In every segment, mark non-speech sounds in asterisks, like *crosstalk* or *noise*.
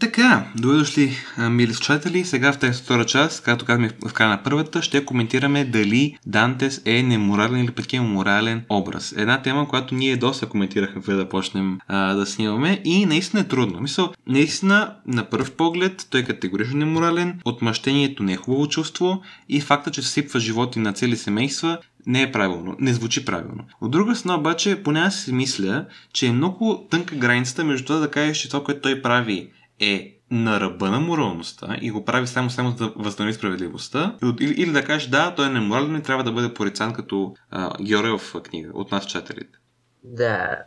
Така, добре дошли, мили слушатели. Сега в тази втора част, както казахме в края на първата, ще коментираме дали Дантес е неморален или пък е морален образ. Една тема, която ние доста коментирахме преди да почнем а, да снимаме и наистина е трудно. Мисъл, наистина, на първ поглед, той е категорично неморален, отмъщението не е хубаво чувство и факта, че сипва животи на цели семейства не е правилно, не звучи правилно. От друга страна обаче, поне аз си мисля, че е много тънка границата между това да кажеш, че това, което той прави е на ръба на моралността и го прави само само да възстанови справедливостта, или, или да кажеш да, той е неморален и трябва да бъде порицан като а, герой в книга от нас чателите. Да,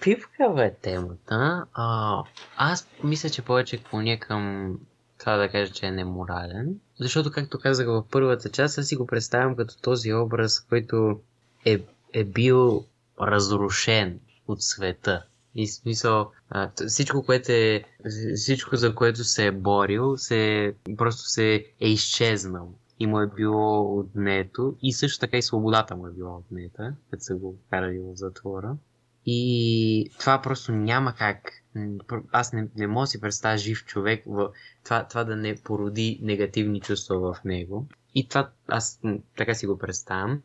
пивкава е темата. А, аз мисля, че повече клоня към това да кажа, че е неморален. Защото, както казах в първата част, аз си го представям като този образ, който е, е бил разрушен от света. И смисъл, всичко, което е, всичко, за което се е борил, се, просто се е изчезнал и му е било отнето. И също така и свободата му е била отнета, като са го карали в затвора. И това просто няма как. Аз не, не мога да си представя жив човек в това, това да не породи негативни чувства в него. И това аз така си го представям,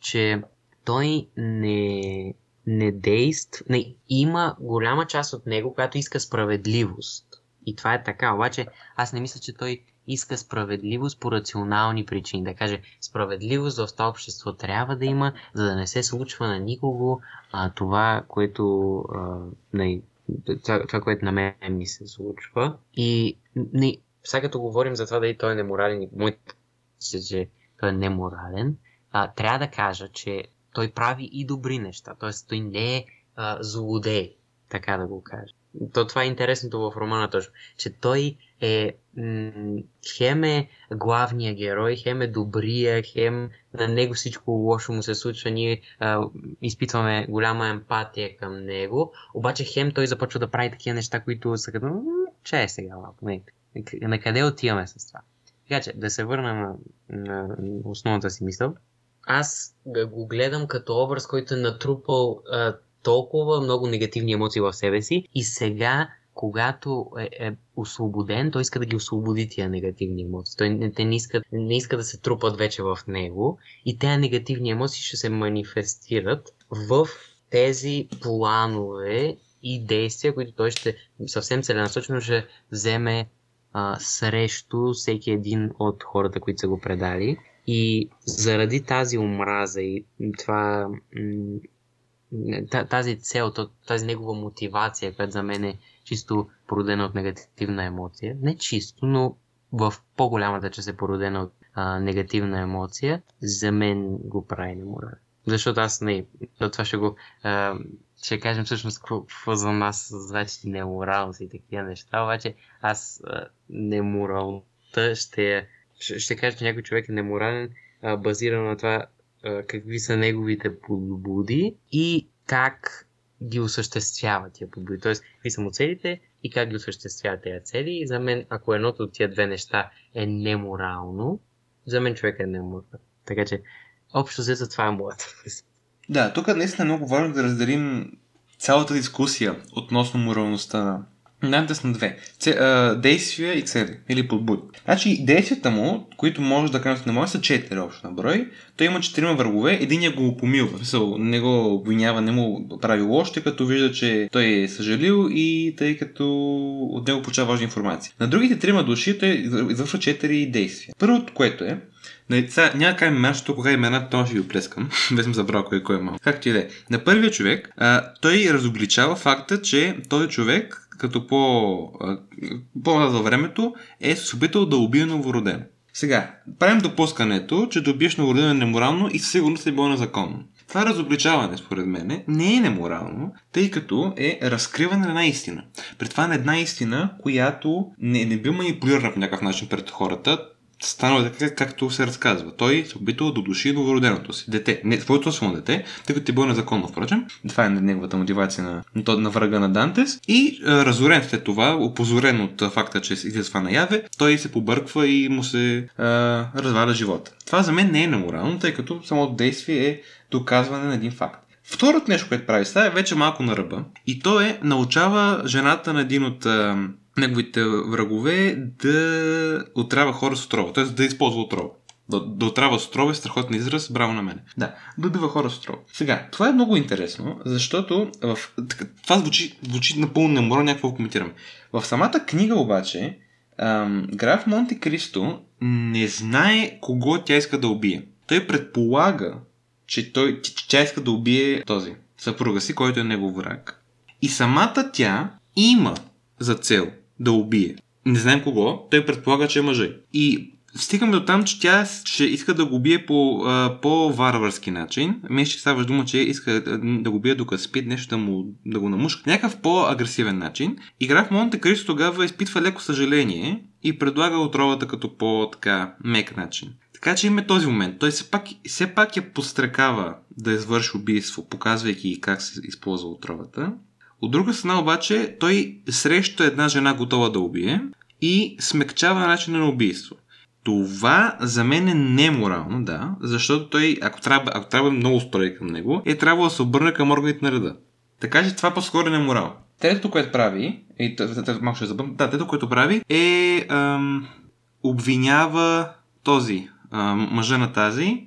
че той не, не действа, не, има голяма част от него, която иска справедливост. И това е така, обаче аз не мисля, че той иска справедливост по рационални причини. Да каже, справедливост в това общество трябва да има, за да не се случва на никого а, това, което а, не, това, това, което на мен ми се случва. И не, сега като говорим за това дали той е неморален, моят че той е неморален, а, трябва да кажа, че той прави и добри неща. Т.е. той не е а, злодей, така да го кажа. То, това е интересното в романа точно, че той е м- хем е главния герой, хем е добрия, хем на него всичко лошо му се случва, ние а, изпитваме голяма емпатия към него, обаче хем той започва да прави такива неща, които са като, че е сега не, на къде отиваме с това? Така че, да се върна на, на основната си мисъл аз го гледам като образ, който е натрупал а, толкова много негативни емоции в себе си и сега когато е, е освободен, той иска да ги освободи тия негативни емоции. Той не, те не иска, не иска да се трупат вече в него и тези негативни емоции ще се манифестират в тези планове и действия, които той ще съвсем целенасочено ще вземе а, срещу всеки един от хората, които са го предали. И заради тази омраза и това, тази цел, тази негова мотивация, която за мен е чисто породена от негативна емоция, не чисто, но в по-голямата част е породена от а, негативна емоция, за мен го прави неморален. Защото аз не, това ще го, а, ще кажем всъщност какво за нас значи неморалност и такива неща, обаче аз а, неморалността ще ще, кажа, че някой човек е неморален, а, базирано на това а, какви са неговите подбуди и как ги осъществява тия подбуди. Тоест, какви са му целите и как ги осъществява тези цели. И за мен, ако едното от тия две неща е неморално, за мен човек е неморален. Така че, общо за това е моята Да, тук наистина е много важно да разделим цялата дискусия относно моралността на Надес на две. Ц, а, действия и цели. Или подбуди. Значи действията му, които може да кажем на моя, са четири общо на брой. Той има четирима врагове. Единия го помилва. Смисъл, не го обвинява, не му прави лошо, като вижда, че той е съжалил и тъй като от него получава важна информация. На другите трима души той извършва четири действия. Първото, което е, Нали, сега, няма как тук кога имената, това ще ви оплескам. *laughs* Без съм забрал кой, кой е малко. Както и да е. На първия човек, а, той разобличава факта, че този човек като по, по за времето, е се опитал да убие новороден. Сега, правим допускането, че да убиеш новороден е неморално и със сигурност е било незаконно. Това разобличаване, според мен, не е неморално, тъй като е разкриване на една истина. При това на една истина, която не, не бил манипулирана по някакъв начин пред хората, станало така, както се разказва. Той се опитва да души новороденото си дете. Не, своето само дете, тъй като е било незаконно, впрочем. Това е неговата мотивация на, на, врага на Дантес. И а, разорен след това, опозорен от факта, че излиза това наяве, той се побърква и му се а, разваля живота. Това за мен не е неморално, тъй като самото действие е доказване на един факт. Второто нещо, което прави сега е вече малко на ръба. И то е научава жената на един от неговите врагове да отрава хора с отрова, т.е. да използва отрова. Да, да отрава с отрова е страхотен израз, браво на мен. Да, да убива хора с отрова. Сега, това е много интересно, защото в... това звучи, звучи напълно неморално, някакво коментираме. В самата книга обаче, ам, граф Монте Кристо не знае кого тя иска да убие. Той предполага, че, той, че тя иска да убие този съпруга си, който е негов враг. И самата тя има за цел да убие. Не знаем кого, той предполага, че е мъже. И стигаме до там, че тя ще иска да го бие по, по-варварски начин. Мисля, че става дума, че иска да го бие докато спи, нещо да, му, да го намушка. Някакъв по-агресивен начин. И граф Монте Кристо тогава изпитва леко съжаление и предлага отровата като по-така мек начин. Така че има този момент. Той все пак, все пак я пострекава да извърши убийство, показвайки как се използва отровата. От друга страна обаче, той среща една жена готова да убие и смекчава начина на убийство. Това за мен е неморално, да, защото той, ако трябва, ако трябва много строй към него, е трябвало да се обърне към органите на реда. Така че това по-скоро е неморал. Третото, което прави, и малко ще забавам, да, третото, което прави е ам, обвинява този ам, мъжа на тази,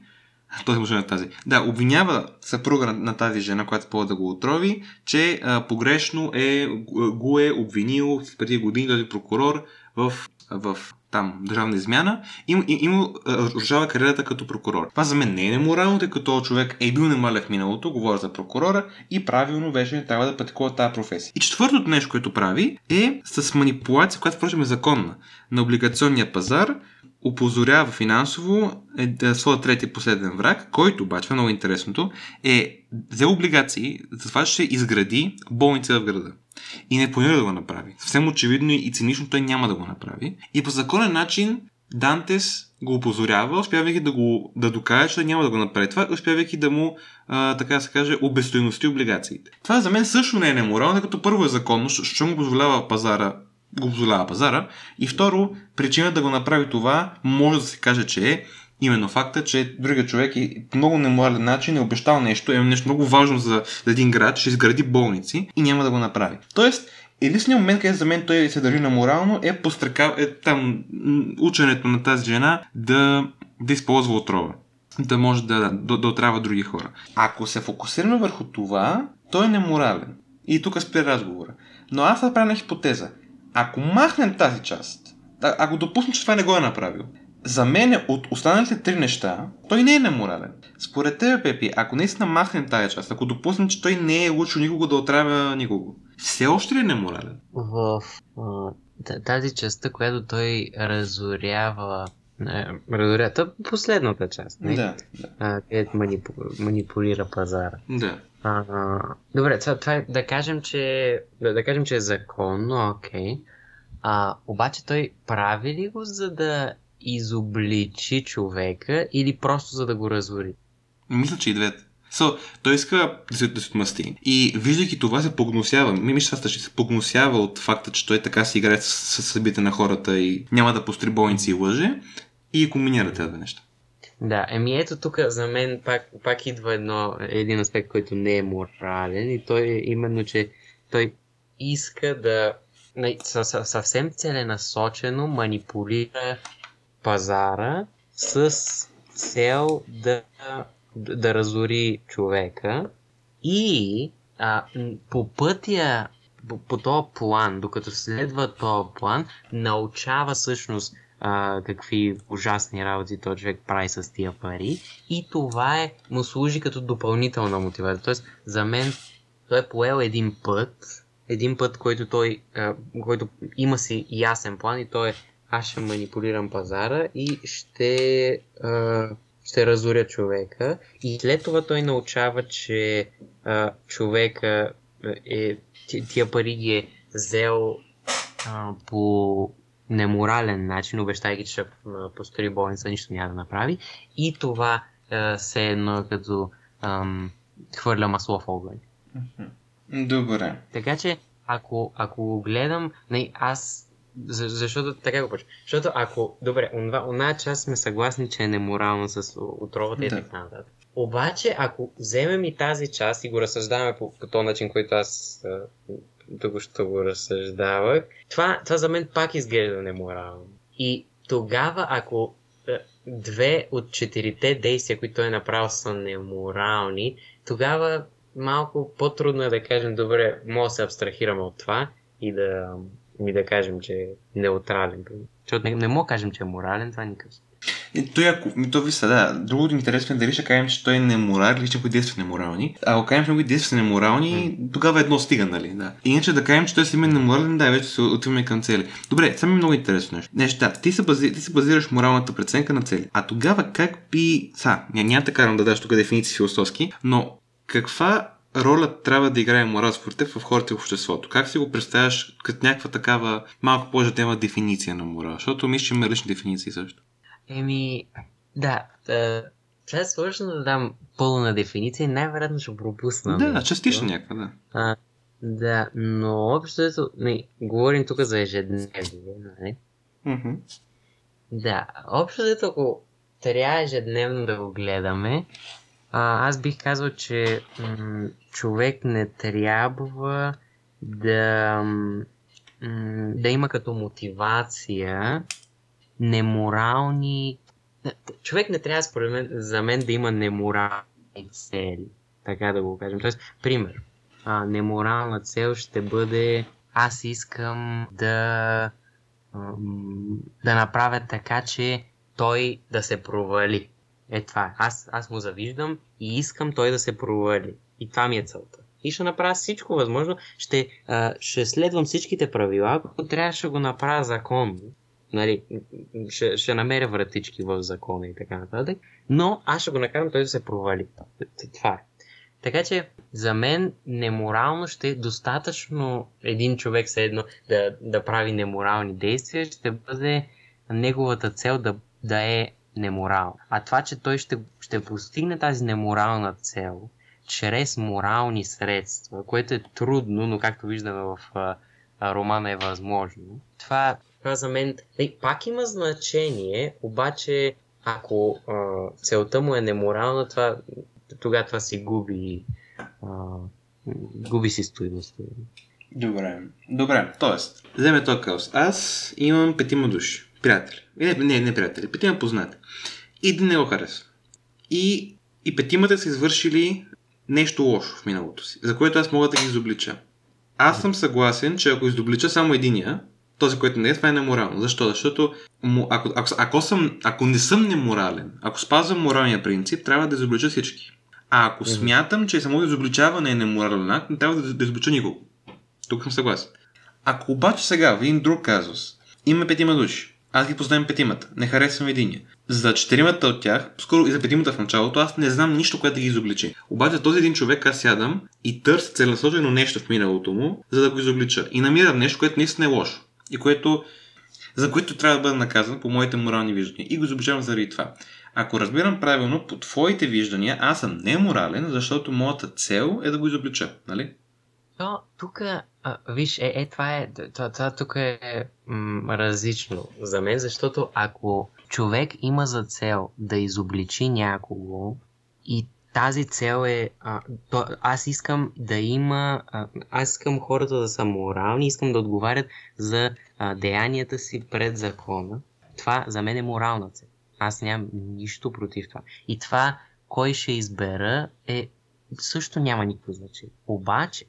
този мъж на тази. Да, обвинява съпруга на, на тази жена, която спова да го отрови, че а, погрешно е, го е обвинил преди години този прокурор в, в там държавна измяна и, и, и му разрушава кариерата като прокурор. Това за мен не е неморално, тъй като човек е бил немале в миналото, говоря за прокурора и правилно вече трябва да практикува тази професия. И четвъртото нещо, което прави е с манипулация, която впрочем е законна на облигационния пазар, опозорява финансово е, е, своя трети последен враг, който обаче, много интересното, е взел облигации за това, ще изгради болница в града. И не планира да го направи. Съвсем очевидно и цинично той няма да го направи. И по законен начин Дантес го опозорява, успявайки да, го, да докаже, че няма да го направи това, успявайки да му, а, така да се каже, обестойности облигациите. Това за мен също не е неморално, като първо е законно, защото му позволява пазара го позволява пазара. И второ, причина да го направи това може да се каже, че е именно факта, че другия човек е много неморален начин е обещал нещо, е нещо много важно за, за един град, ще изгради болници и няма да го направи. Тоест, единственият момент, където за мен той се държи на морално, е, пострека, е там ученето на тази жена да, да използва отрова. Да може да, да, да отрава други хора. Ако се фокусираме върху това, той е неморален. И тук спира разговора. Но аз направя на хипотеза. Ако махнем тази част, ако допуснем, че това не го е направил, за мен от останалите три неща, той не е неморален. Според теб, Пепи, ако наистина махнем тази част, ако допуснем, че той не е учил никого да отравя никого, все още ли е неморален? В тази частта, която той разорява Разорята последната част, не? Да, да. А, където манипу... манипулира пазара. Да. А, добре, това, това е, да кажем, че, да, да кажем, че е законно, окей. А, обаче той прави ли го, за да изобличи човека или просто за да го разори? Мисля, че и двете. So, той иска да се, да се отмъсти. И виждайки това се погносява. Ми мисля, че се погносява от факта, че той така си играе с, с събите на хората и няма да постри болници и лъже. И комбинира тези неща. Да, еми ето тук за мен пак, пак идва едно, един аспект, който не е морален и той е именно, че той иска да съвсем целенасочено манипулира пазара с цел да, да разори човека и а, по пътя, по, по този план, докато следва този план, научава всъщност а, какви ужасни работи този човек прави с тия пари и това е, му служи като допълнителна мотивация. Тоест, за мен той е поел един път, един път, който той, а, който има си ясен план и той е аз ще манипулирам пазара и ще, а, ще разоря човека. И след това той научава, че а, човека е, тия пари ги е взел а, по неморален начин, обещайки, че ще построи болница, нищо няма да направи. И това а, се едно като ам, хвърля масло в огън. Добре. Така че, ако, ако го гледам, не, аз за, защото така го почва. Защото ако, добре, онова, она част сме съгласни, че е неморално с отровата да. и така нататък. Обаче, ако вземем и тази част и го разсъждаваме по, по този начин, който аз току-що го разсъждавах. Това, това за мен пак изглежда неморално. И тогава, ако е, две от четирите действия, които той е направил, са неморални, тогава малко по-трудно е да кажем, добре, може да се абстрахираме от това и да, и да кажем, че е неутрален. Не, не мога да кажем, че е морален, това никакъв. И той, ако, ми то виса, да, другото интересно е дали ще кажем, че той е неморален или че някои действия неморални. А ако кажем, че някои действия неморални, mm. тогава едно стига, нали? Да. Иначе да кажем, че той си е неморален, да, вече се отиваме към цели. Добре, сега ми е много интересно нещо. Нещо, да, ти се, бази, ти се базираш моралната преценка на цели. А тогава как би... Са, няма, няма така да дадеш тук дефиниции философски, но каква роля трябва да играе морал според теб в хората и в обществото? Как си го представяш като някаква такава малко по-жадема дефиниция на морал? Защото мисля, че има различни дефиниции също. Еми, да. Сега е сложно да дам пълна дефиниция най-вероятно ще пропусна. Да, частично някаква, да. А, да, но общо ето, не, говорим тук за ежедневие, нали? Mm-hmm. Да, общо ето, ако трябва ежедневно да го гледаме, а, аз бих казал, че м- човек не трябва да, м- да има като мотивация неморални... Човек не трябва, според мен, за мен да има неморални цели. Така да го кажем. Тоест, пример. А, неморална цел ще бъде аз искам да да направя така, че той да се провали. Е това. Аз, аз му завиждам и искам той да се провали. И това ми е целта. И ще направя всичко възможно. Ще, а, ще следвам всичките правила. Ако трябва, ще го направя законно нали, ще, ще намеря вратички в закона и така нататък, но аз ще го накарам той да се провали. Това е. Така че за мен неморално ще е достатъчно един човек седно да, да прави неморални действия, ще бъде неговата цел да, да е неморал. А това, че той ще, ще постигне тази неморална цел чрез морални средства, което е трудно, но както виждаме в а, романа е възможно, това това за мен пак има значение, обаче ако а, целта му е неморална, това, тогава това си губи, а, губи си стоиността. Добре. Добре, т.е. вземе този каос. Аз имам петима души. Приятели. Не, не, не приятели. Петима познати. Един не го харесва. И, и петимата са извършили нещо лошо в миналото си, за което аз мога да ги изоблича. Аз съм съгласен, че ако изоблича само единия, този, който не е, това е неморално. Защо? Защото ако, ако, ако, съм, ако не съм неморален, ако спазвам моралния принцип, трябва да изоблича всички. А ако mm-hmm. смятам, че само изобличаване е неморален акт, не трябва да, да изоблича никого. Тук съм съгласен. Ако обаче сега един друг казус има петима души, аз ги познавам петимата, не харесвам единия. За четиримата от тях, скоро и за петимата в началото, аз не знам нищо, което да ги изобличи. Обаче този един човек аз сядам и търся целенасочено нещо в миналото му, за да го изоблича. И намирам нещо, което наистина е лошо и което, за което трябва да бъда наказан по моите морални виждания. И го заобичавам заради това. Ако разбирам правилно, по твоите виждания, аз съм неморален, защото моята цел е да го изоблича, нали? Но тук, виж, е, е, това е, това, това тук е м, различно за мен, защото ако човек има за цел да изобличи някого и тази цел е, а, то, аз искам да има, а, аз искам хората да са морални, искам да отговарят за а, деянията си пред закона. Това за мен е морална цел. Аз нямам нищо против това. И това, кой ще избера, е също няма никакво значение. Обаче,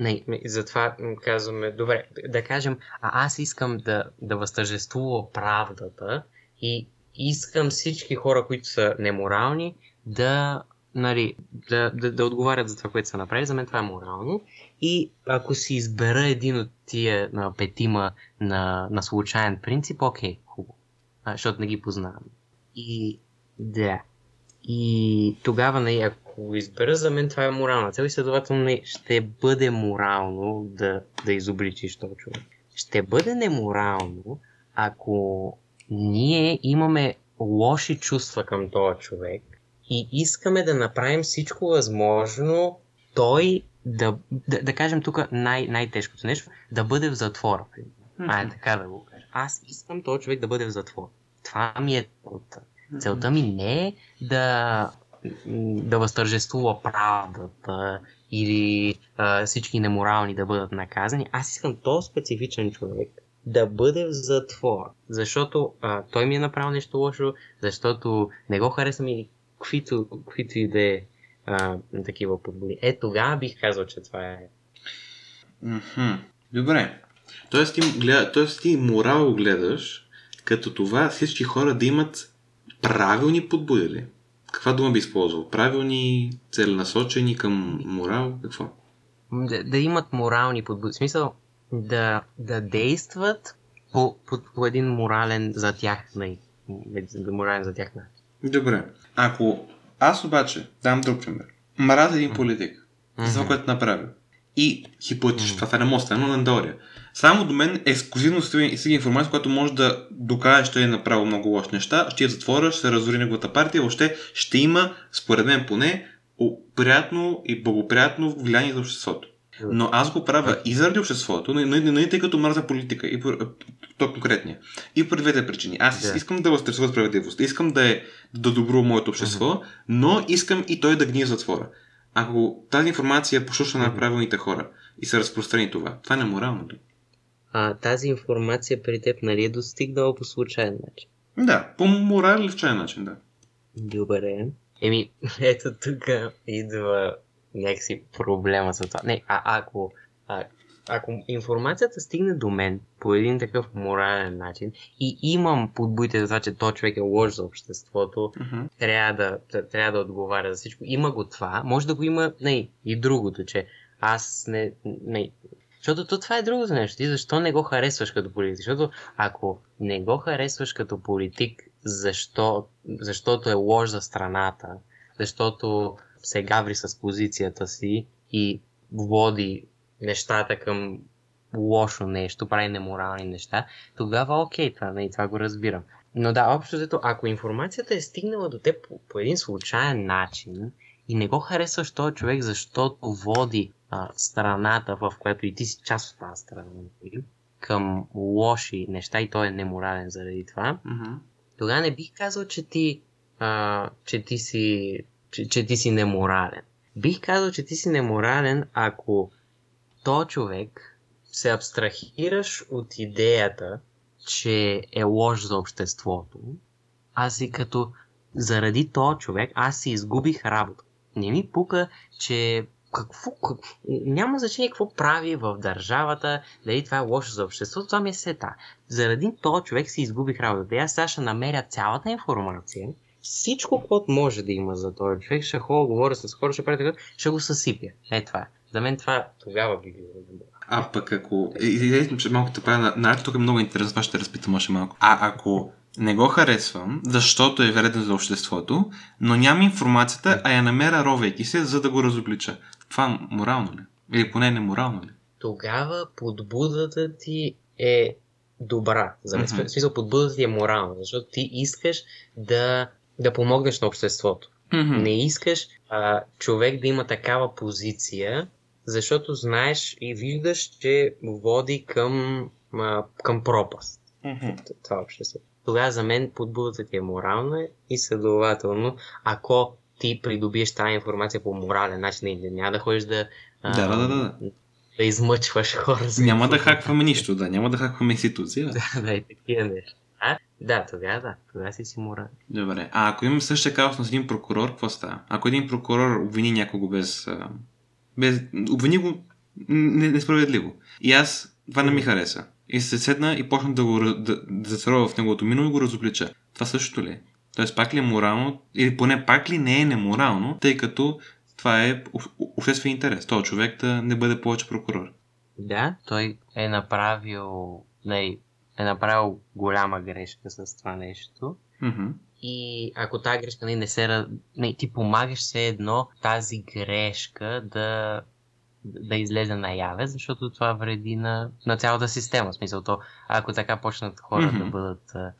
не, затова казваме, добре, да кажем, а аз искам да, да възтържествува правдата и искам всички хора, които са неморални, да нали, да, да, да отговарят за това, което са направили. За мен това е морално. И ако си избера един от тия на петима на, на случайен принцип, окей, хубаво. Защото не ги познавам. И да. И тогава, нали, ако избера, за мен това е морална цел и следователно нали, ще бъде морално да, да изобличиш този човек. Ще бъде неморално, ако ние имаме лоши чувства към този човек и искаме да направим всичко възможно той да, да, да кажем тук най- най-тежкото нещо, да бъде в затвора. Mm-hmm. А, е така да го кажа. Аз искам този човек да бъде в затвора. Това ми е целта. Целта ми не е да, да възтържествува правдата или а, всички неморални да бъдат наказани. Аз искам този специфичен човек да бъде в затвор, защото а, той ми е направил нещо лошо, защото не го харесвам или каквито, каквито и да е такива подбори. Е, тогава бих казал, че това е Мгм. Добре. Тоест ти, гледа, тоест ти морал гледаш, като това всички хора да имат правилни подбуди ли? Каква дума би използвал? Правилни, целенасочени към морал? Какво? Да, да имат морални подбуди. В смисъл да, да действат по, по, по един морален за тях, нали, морален за тях. Добре. Ако аз обаче дам друг пример. Мразя един политик. За това, което направи. И хипотетично, Мгм. това, не може да стане, но на теория. Само до мен ексклюзивно стига информация, която може да докаже, че е направил много лоши неща, ще я затворя, ще се разори неговата партия, въобще ще има, според мен поне, приятно и благоприятно влияние за обществото. Но аз го правя и заради обществото, но, но, но, но и тъй като мразя политика, и то конкретния. И по двете причини. Аз Да. искам да възтърсва справедливост, искам да е да добро моето общество, но искам и той да гние в затвора. Ако тази информация е пошушна на Мгм. правилните хора и се разпространи това, това не е морално ли? А, тази информация при теб нали е достигнала по случайен начин? Да, по морален начин, да. Добре. Еми, *laughs* ето тук идва някакси проблема за това. Не, а ако, а, ако информацията стигне до мен по един такъв морален начин и имам подбуите за това, че този човек е лош за обществото, Мгм. трябва да, да, трябва да отговаря за всичко. Има го това, може да го има не, и другото, че аз не, не защото то това е другото нещо. Ти защо не го харесваш като политик? Защото ако не го харесваш като политик, защо, защото е лош за страната, защото се гаври с позицията си и води нещата към лошо нещо, прави неморални неща, тогава окей, това, не, това го разбирам. Но да, общо взето, ако информацията е стигнала до теб по, по един случайен начин и не го харесваш този човек, защото води а, страната, в която и ти си част от тази страна, нали, към лоши неща и той е неморален заради това, Мгм. тогава не бих казал, че ти, а, че ти си, че, че ти си неморален. Бих казал, че ти си неморален, ако то човек се абстрахираш от идеята, че е лош за обществото, аз си като заради този човек аз си изгубих работа. Не ми пука, че какво, какво, няма значение какво прави в държавата, дали това е лошо за обществото, това ми е сета. Заради този човек си изгубих работата. Аз сега ще намеря цялата информация, всичко, което може да има за този човек, ще ходя, говоря с хора, ще правя така, ще го съсипя. Е това. е. За мен това тогава би било добро. А пък ако... Идеята, че малко те правя на... на тук е много интересно, това ще разпитам още малко. А ако не го харесвам, защото е вреден за обществото, но нямам информацията, а я намеря ровейки се, за да го разоблича. Това морално ли? Или поне неморално ли? Тогава подбудата ти е добра. За мен. Мгм. В смисъл, подбудата ти е морална, защото ти искаш да, да помогнеш на обществото. Мгм. Не искаш а, човек да има такава позиция, защото знаеш и виждаш, че води към, а, към пропаст. Мгм. Това общество. Тогава за мен подбудата ти е морална и следователно, ако ти придобиеш тази информация по морален начин, и няма да ходиш да, а, Да, да, да, да. да измъчваш хора. Няма да хакваме нищо, да. Няма да хакваме институция. *laughs* Да. да, и такива неща. Да, тогава да. Тогава си си морален. Добре. А ако имам същия казус с един прокурор, какво става? Ако един прокурор обвини някого без... без обвини го не- несправедливо. И аз това не ми хареса. И се седна и почна да го да, да зацарова в неговото минало и го разоблича. Това същото ли е? Тоест пак ли е морално, или поне пак ли не е неморално, тъй като това е об- обществен интерес. Този човек да не бъде повече прокурор. Да, той е направил, не, е направил голяма грешка с това нещо. Мгм. И ако тази грешка не, не се... Не, ти помагаш все едно тази грешка да, да излезе наяве, защото това вреди на, на цялата система. В смисъл то, ако така почнат хора Мгм. да бъдат а,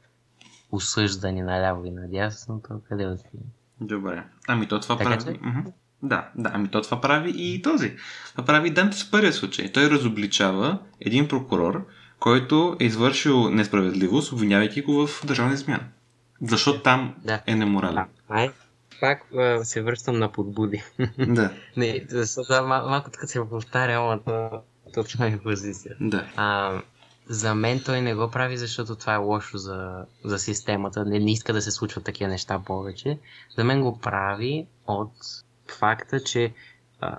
осъждани наляво и надясно, то къде отиваме? Добре. Ами то това Така прави. че? Мгм. Да, да, ами то това прави и този. Това прави Данте с първия случай. Той разобличава един прокурор, който е извършил несправедливост, обвинявайки го в държавна измяна. Защото там Да. е неморален. А, това е, пак а, се връщам на подбуди. Да, *laughs* Не, защото мал- малко така се повтаря, ама то, то това е позиция. да. А, за мен той не го прави, защото това е лошо за, за системата. Не, не иска да се случват такива неща повече. За мен го прави от факта, че а,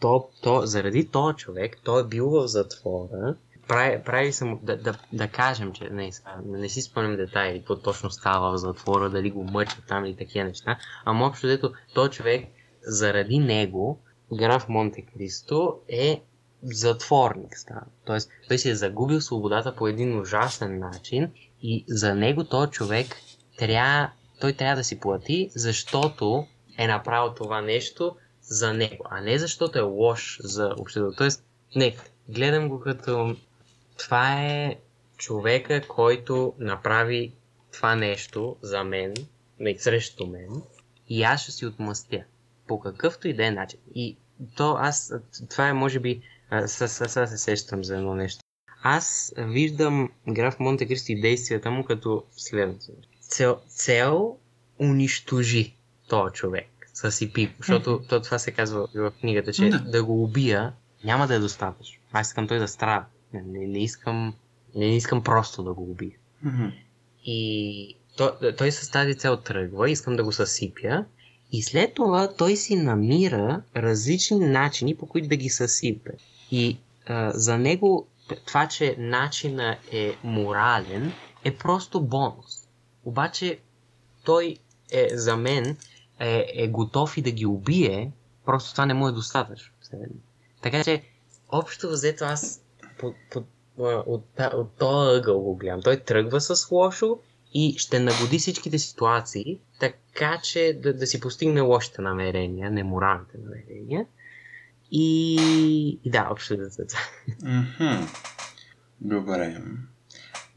то, то, заради този човек, той е бил в затвора. Прави, прави се му, да, да, да кажем, че не, не си спомням детайли, какво точно става в затвора, дали го мъчат там или такива неща. Ама общо дето, този човек, заради него, граф Монте Кристо е затворник става. Тоест, той си е загубил свободата по един ужасен начин и за него този човек трябва, той трябва да си плати, защото е направил това нещо за него, а не защото е лош за обществото. Тоест, не, гледам го като това е човека, който направи това нещо за мен, не срещу мен, и аз ще си отмъстя. По какъвто и да е начин. И то аз, това е може би, сега се сещам за едно нещо. Аз виждам граф Монте Кристо и действията му като следното. Цел, цел унищожи този човек с Ипико, защото то, това се казва в книгата, че Да. да го убия няма да е достатъчно. Аз искам той да страда. Не, не, не искам, не, искам просто да го убия. Мгм. И той, той с тази цел тръгва, искам да го съсипя. И след това той си намира различни начини, по които да ги съсипе. И а, за него това, че начина е морален, е просто бонус. Обаче той е за мен е, е готов и да ги убие, просто това не му е достатъчно. Така че, общо взето аз по, по, от, от този ъгъл го гледам. Той тръгва с лошо и ще нагоди всичките ситуации, така че да, да си постигне лошите намерения, неморалните намерения. И, и да, общо взето. Мгм. Добре.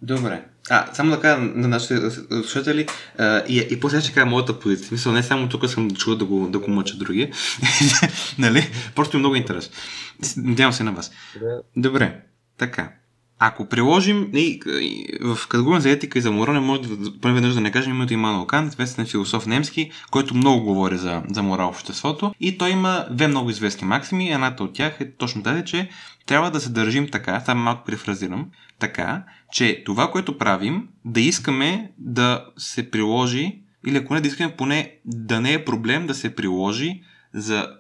Добре. А, само да кажа на нашите слушатели, а, и, и после ще кажа моята позиция. Мисля, не само тук съм чул да го, да го мъча други. *laughs* нали? Просто е много интересно. Надявам се на вас. Да, Добре, така. Ако приложим и, и, в като говорим за етика и за морал, не може да, поне веднъж да не кажем името Имануел Кант, известен философ немски, който много говори за, за морал в обществото. И той има две много известни максими. Едната от тях е точно тази, че трябва да се държим така, само малко префразирам, така, че това, което правим, да искаме да се приложи, или ако не да искаме, поне да не е проблем да се приложи за,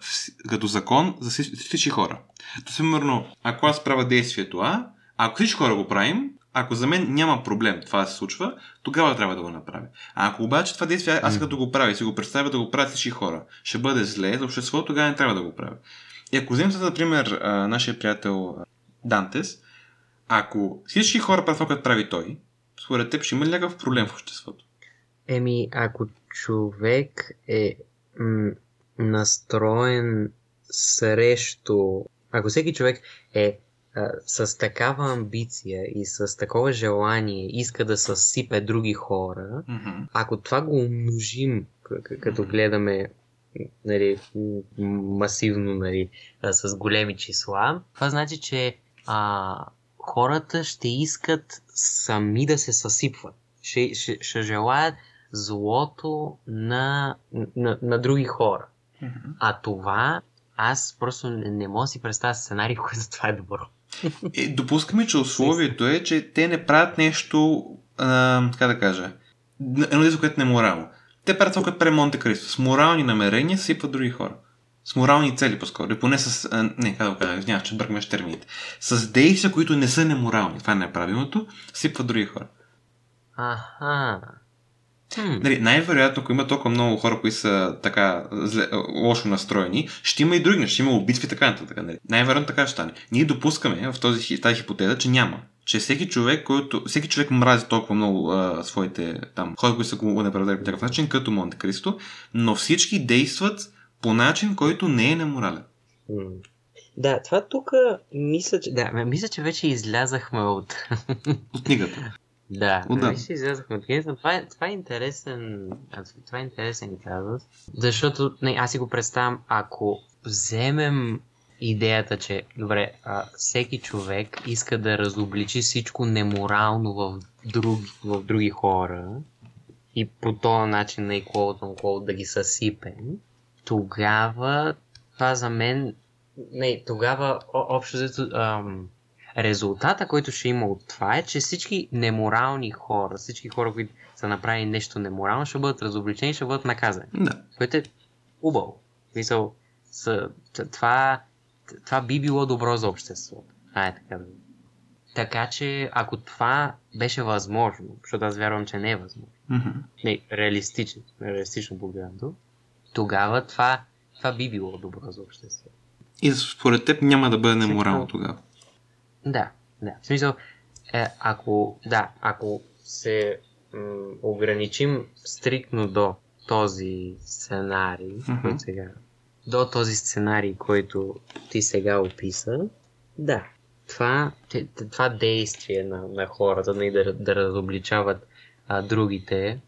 като закон за всички, хора. То, примерно, ако аз правя действието А, ако всички хора го правим, ако за мен няма проблем това да се случва, тогава трябва да го направя. А ако обаче това действие аз като го правя и си го представя да го правят всички хора, ще бъде зле за обществото, тогава не трябва да го правя. И ако вземем за например нашия приятел Дантес, ако всички хора правят това, което прави той, според теб ще има ли някакъв проблем в обществото? Еми, ако човек е м- настроен срещу... Ако всеки човек е а, с такава амбиция и с такова желание иска да съсипе други хора, Mm-hmm. ако това го умножим, к- като гледаме нали, масивно нали, а, с големи числа, това значи, че а, хората ще искат сами да се съсипват. Ще, ще, ще желаят злото на, на, на други хора. Mm-hmm. А това, аз просто не, мога да си представя сценарий, *laughs* който това е добро. Е, допускаме, че условието е, че те не правят нещо, а, така да кажа, едно нещо, което не е морално. Те правят това, което прави Монте Кристо. С морални намерения сипват други хора. С морални цели по-скоро. И поне с... А, не, как да кажа, извинявам, че бъркаме термините. С действия, които не са неморални. Това не е правилното. Сипват други хора. Аха. Хм. Нали, най-вероятно, ако има толкова много хора, които са така зле, лошо настроени, ще има и други неща, ще има убийства и така нататък. Нали. Най-вероятно така ще стане. Ние допускаме в този, тази хипотеза, че няма. Че всеки човек, който, всеки човек мрази толкова много а, своите там, хора, които са го направили по такъв начин, като Монте Кристо, но всички действат по начин, който не е неморален. Да, това тук мисля, че... Да, мисля, че вече излязахме от... От книгата. Да, О, да. вече излязахме от книгата. Това е, това е интересен... Това е интересен казус. Защото, не, аз си го представям, ако вземем идеята, че, добре, а, всеки човек иска да разобличи всичко неморално в други, в други хора и по този начин на quote unquote да ги съсипем, тогава това за мен, не, тогава о- общо взето, резултата, който ще има от това е, че всички неморални хора, всички хора, които са направили нещо неморално, ще бъдат разобличени, ще бъдат наказани. Да. Което е хубаво. Мисъл, с, това, това би било добро за обществото. А, е така да Така че, ако това беше възможно, защото аз вярвам, че не е възможно, Мгм. не, реалистично, реалистично погледнато, тогава това, това би било добро за обществото. И според теб няма да бъде неморално тогава. Да, да. В смисъл, е, ако, да, ако се м- ограничим стриктно до този сценарий, Мгм. който сега, до този сценарий, който ти сега описа, да, това, това действие на, на хората нали, да, да разобличават а, другите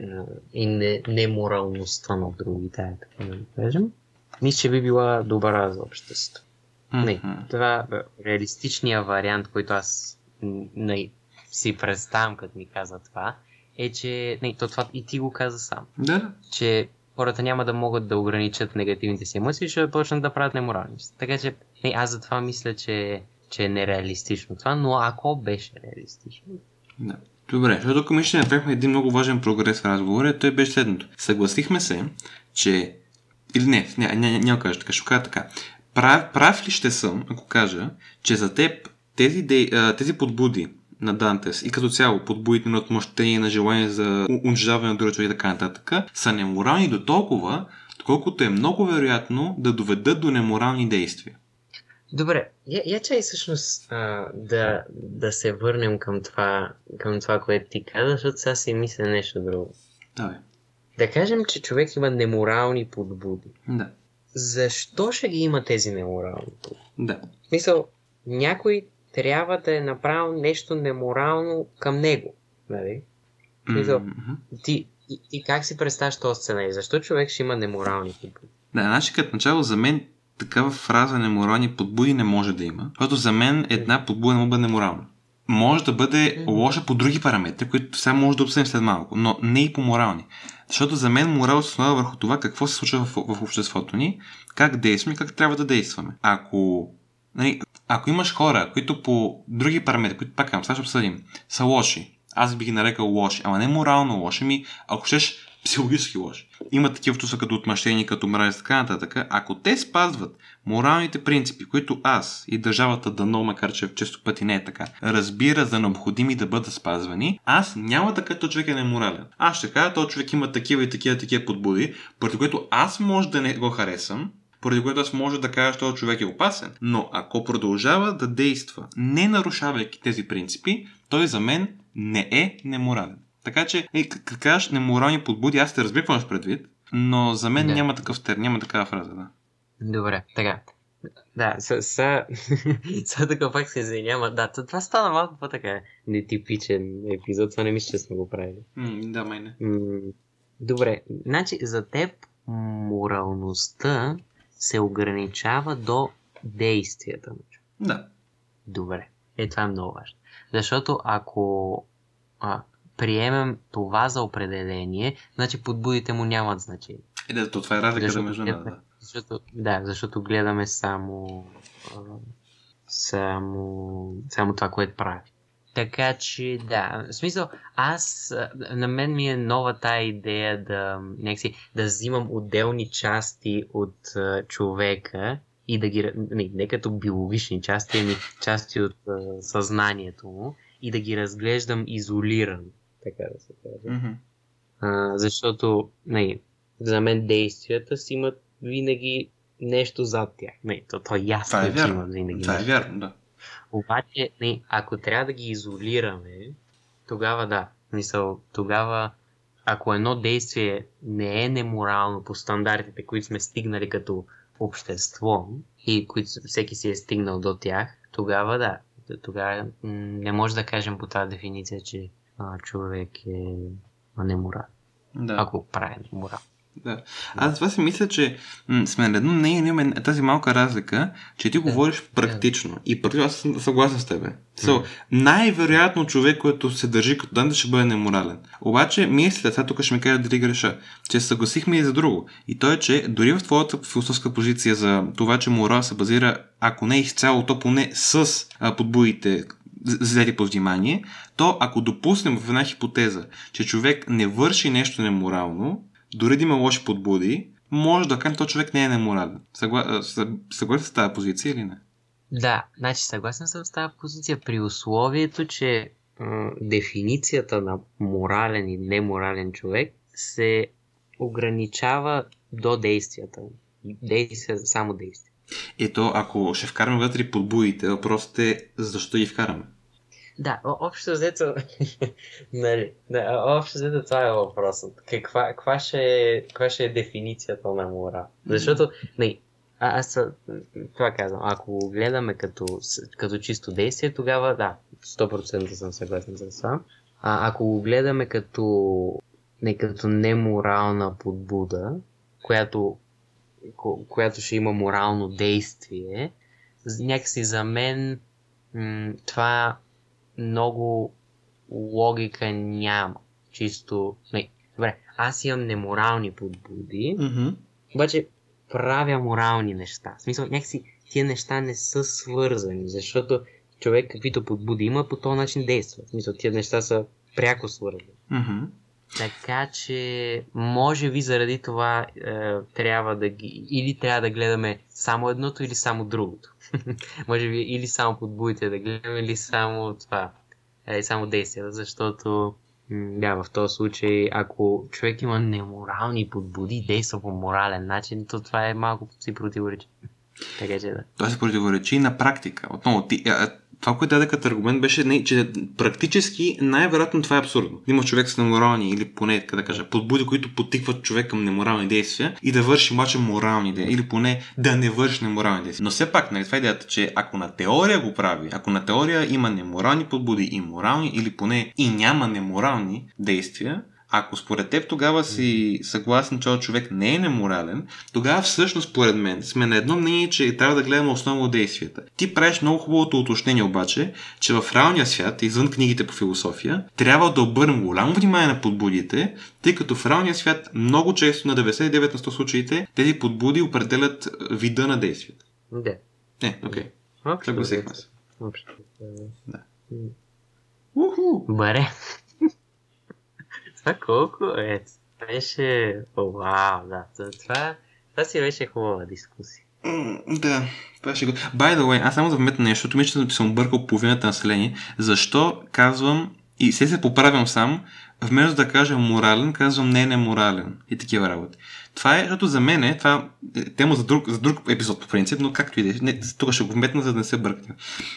а, и не, неморалността на другите, е, така да кажем, мисля, че би била добра за обществото. Не, това е реалистичният вариант, който аз не, си представям, като ми каза това, е, че не, то това и ти го каза сам, Да, че хората няма да могат да ограничат негативните си емоции, ще почнат да правят неморални. Така че не, аз затова мисля, че, че е нереалистично това, но ако беше реалистично, Да. Добре, защото тук мисля, че направихме един много важен прогрес в разговора, той беше следното. Съгласихме се, че... Или не, няма, кажа така, ще го кажа така. Прав, прав ли ще съм, ако кажа, че за теб тези, де, а, тези подбуди на Дантес и като цяло подбудите на отмъщение, на желание за унижаване на друга човек и така нататък, са неморални до толкова, доколкото е много вероятно да доведат до неморални действия. Добре, я, я чай всъщност а, да, да се върнем към това, към това, което ти каза, защото сега си мисля нещо друго. Давай. Да кажем, че човек има неморални подбуди. Да. Защо ще ги има тези неморални? Да. В смисъл, някой трябва да е направил нещо неморално към него. Нали? Смисъл. Мгм. Ти, и, и как си представяш този сценарий? Защо човек ще има неморални подбуди? Да, значи като начало за мен такава фраза неморални подбуди не може да има, защото за мен една подбуда не може да бъде неморална. Може да бъде лоша по други параметри, които сега може да обсъдим след малко, но не и по морални. Защото за мен морал се основа върху това какво се случва в, в обществото ни, как действаме и как трябва да действаме. Ако, нали, ако имаш хора, които по други параметри, които пак казвам, сега ще обсъдим, са лоши, аз би ги нарекал лоши, ама не морално лоши, ми ако щеш психологически лоши. Има такива чувства като отмъщение, като мрази, така нататък. Ако те спазват моралните принципи, които аз и държавата дано, макар че често пъти не е така, разбира за необходими да бъдат спазвани, аз няма да кажа, този човек е неморален. Аз ще кажа, този човек има такива и такива, такива подбуди, поради което аз може да не го харесам, поради което аз може да кажа, че този човек е опасен. Но ако продължава да действа, не нарушавайки тези принципи, той за мен не е неморален. Така че, е, като кажеш неморални подбуди, аз те какво имаш предвид, но за мен Да. няма такъв тер, няма такава фраза, да. Добре, така. Да, са, са, *laughs* са така пак се извинява. Да, това стана малко по-така нетипичен епизод, това не мисля, че сме го правили. Да, май не. Добре, значи за теб моралността се ограничава до действията. човека. Да. Добре, е това е много важно. Защото ако а, приемем това за определение, значи подбудите му нямат значение. Е, да, то това е разликата Защото между нас, да. Защото, да, защото гледаме само, само, само това, което прави. Така че, да, в смисъл, аз, на мен ми е нова тая идея да, някакси, да взимам отделни части от а, човека и да ги, не, не като биологични части, ами части от а, съзнанието му и да ги разглеждам изолиран, така да се каже. Мгм. А, защото, не, за мен действията си имат винаги нещо зад тях. Не, то, то е ясно, Това е че вярно. имат винаги Това е вярно, да. Обаче, не, ако трябва да ги изолираме, тогава да. Мисъл, тогава, ако едно действие не е неморално по стандартите, които сме стигнали като общество и които всеки си е стигнал до тях, тогава да. Тогава не може да кажем по тази дефиниция, че а, човек е неморален Да. ако прави морал. Да. Аз това си мисля, че м- сме на едно мнение, имаме тази малка разлика, че ти говориш практично. И практично аз съм съгласен с тебе. So, най-вероятно човек, който се държи като Данте, ще бъде неморален. Обаче, мисля, сега тук ще ми кажа дали греша, че се съгласихме и за друго. И то е, че дори в твоята философска позиция за това, че морал се базира, ако не изцяло, то поне с а, подбудите, взети под внимание, то ако допуснем в една хипотеза, че човек не върши нещо неморално, дори да има лоши подбуди, може да кажем, то човек не е неморален. Съгла... Съгласен с тази позиция или не? Да, значи съгласен съм с тази позиция при условието, че м- дефиницията на морален и неморален човек се ограничава до действията. Действия, само действия. Ето, ако ще вкараме вътре подбудите, въпросът е защо ги вкараме? Да, общо взето, *laughs* нали, да, общо взето това е въпросът. Каква, каква, ще е, каква ще е дефиницията на морал? Защото, не, а, аз това казвам, ако гледаме като, като чисто действие, тогава да, 100% съм съгласен с това. А ако го гледаме като, не като неморална подбуда, която, ко, която ще има морално действие, някакси за мен м- това много логика няма. Чисто... Не, добре, аз имам неморални подбуди, Mm-hmm. обаче правя морални неща. В смисъл, някакси тия неща не са свързани, защото човек каквито подбуди има, по този начин действа. В смисъл, тия неща са пряко свързани. Mm-hmm. Така че, може би заради това е, трябва да ги... Или трябва да гледаме само едното, или само другото. *laughs* може би или само подбудите да гледаме, или само това. Е, само действията, защото да, в този случай, ако човек има неморални подбуди действа по морален начин, то това е малко си противоречи. Така че да. Той се противоречи на практика. Отново, ти, а, това, което даде като аргумент беше, не, че практически най-вероятно това е абсурдно. Има човек с неморални или поне, как да кажа, подбуди, които потикват човек към неморални действия и да върши обаче морални действия. Или поне да не върши неморални действия. Но все пак, нали, това е идеята, че ако на теория го прави, ако на теория има неморални подбуди и морални, или поне и няма неморални действия, ако според теб тогава си съгласен, че човек не е неморален, тогава всъщност според мен сме на едно мнение, че трябва да гледаме основно действията. Ти правиш много хубавото уточнение обаче, че в реалния свят, извън книгите по философия, трябва да обърнем голямо внимание на подбудите, тъй като в реалния свят много често на 99 на 100 случаите тези подбуди определят вида на действията. Да. Не, окей. Общо Съгласихме се. Общо. Да. Уху! Добре. Това колко е? Беше... Вау, да. Това, това, си беше хубава дискусия. Да, това ще го. By the way, аз само да нещо, защото мисля, че съм объркал половината население. Защо казвам и се се поправям сам, вместо да кажа морален, казвам не неморален и такива работи. Това е, защото за мен е, това е тема за друг, за друг епизод по принцип, но както и да е, не, тук ще го вметна, за да не се бъркате.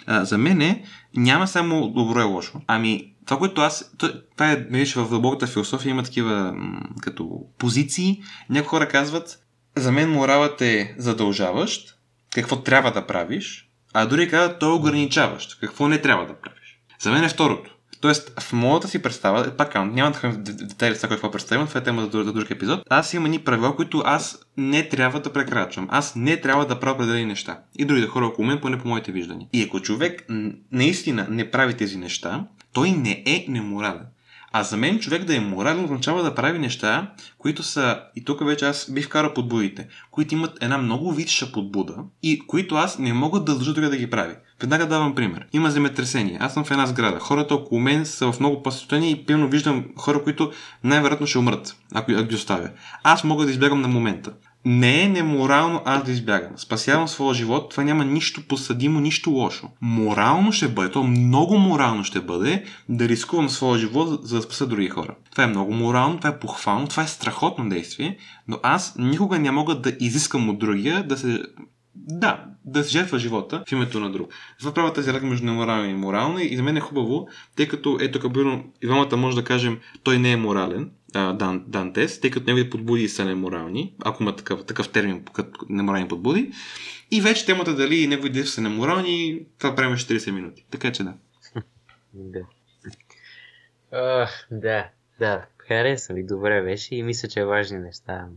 А, за мен е, няма само добро и лошо. Ами, това, което аз, то- това е, виж, в дълбоката философия има такива като позиции. Някои хора казват, за мен моралът е задължаващ, какво трябва да правиш, а дори казват, той е ограничаващ, какво не трябва да правиш. За мен е второто. Тоест, в моята си представа, пак няма да ходим в детайли с това какво представям, това е тема за друг, за друг епизод. Аз имам ни правила, които аз не трябва да прекрачвам. Аз не трябва да правя определени неща. И другите хора около мен, поне по моите виждания. И ако човек наистина не прави тези неща, той не е неморален. А за мен човек да е морален означава да прави неща, които са, и тук вече аз бих вкарал подбудите, които имат една много висша подбуда и които аз не мога да дължа друга да ги прави. Веднага давам пример. Има земетресение. Аз съм в една сграда. Хората около мен са в много състояние и пълно виждам хора, които най-вероятно ще умрат, ако, ги оставя. Аз мога да избягам на момента. Не е неморално аз да избягам. Спасявам своя живот, това няма нищо посъдимо, нищо лошо. Морално ще бъде, то много морално ще бъде да рискувам своя живот, за да спаса други хора. Това е много морално, това е похвално, това е страхотно действие, но аз никога не мога да изискам от другия да се да, да се жертва живота в името на друг. Затова правя тази разлика между неморален и морално и за мен е хубаво, тъй като ето тук и двамата може да кажем той не е морален, а, Дан, Дантес, тъй като неговите подбуди са неморални, ако има такъв, такъв термин като неморални подбуди. И вече темата дали неговите са неморални, това правим 40 минути. Така че да. Да. Да, да. хареса ми, добре беше и мисля, че важни неща.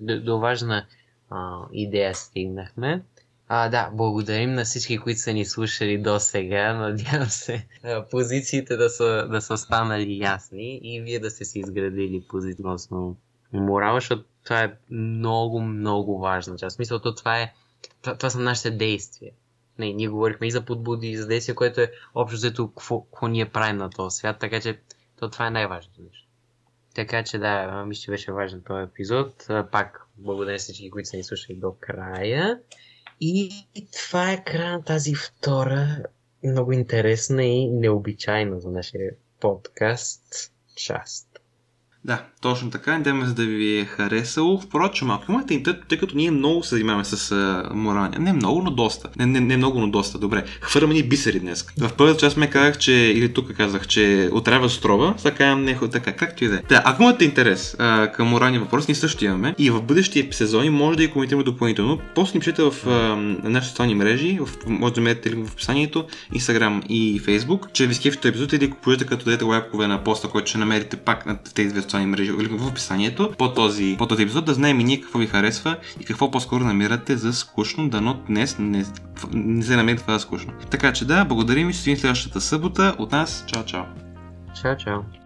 До важна а, идея стигнахме. А, да, благодарим на всички, които са ни слушали до сега. Надявам се позициите да са, да са станали ясни и вие да сте си изградили позитивно морал, защото това е много, много важна част. Мисля, то това е това, това са нашите действия. Не, ние говорихме и за подбуди, и за действия, което е общо взето какво ние правим на този свят, така че то това е най-важното нещо. Така че да, мисля, че беше важен този епизод. Пак благодаря всички, които са ни слушали до края. И това е края на тази втора много интересна и необичайна за нашия подкаст част. Да, точно така. Надяваме за да ви е харесало. Впрочем, ако имате интернет, тъй като ние много се занимаваме с а. Не много, но доста. Не, не, не много, но доста. Добре. Хвърляме ни бисери днес. В първата част ме казах, че, или тук казах, че отрява строва. Сега казвам не така, както и да е. Да, ако имате интерес а, към моралния въпрос, ние също имаме. И в бъдещи сезони може да и коментираме допълнително. После ни пишете в нашите социални мрежи, в, може да намерите линк в описанието, Instagram и Facebook, че ви скефто епизод или положите като дадете лайкове на поста, който ще намерите пак на тези социални мрежи в описанието по този, по този епизод, да знаем и ние какво ви харесва и какво по-скоро намирате за скучно, дано днес не, не се намери това за скучно. Така че да, благодарим и ще следващата събота. От нас, чао, чао! Чао, чао!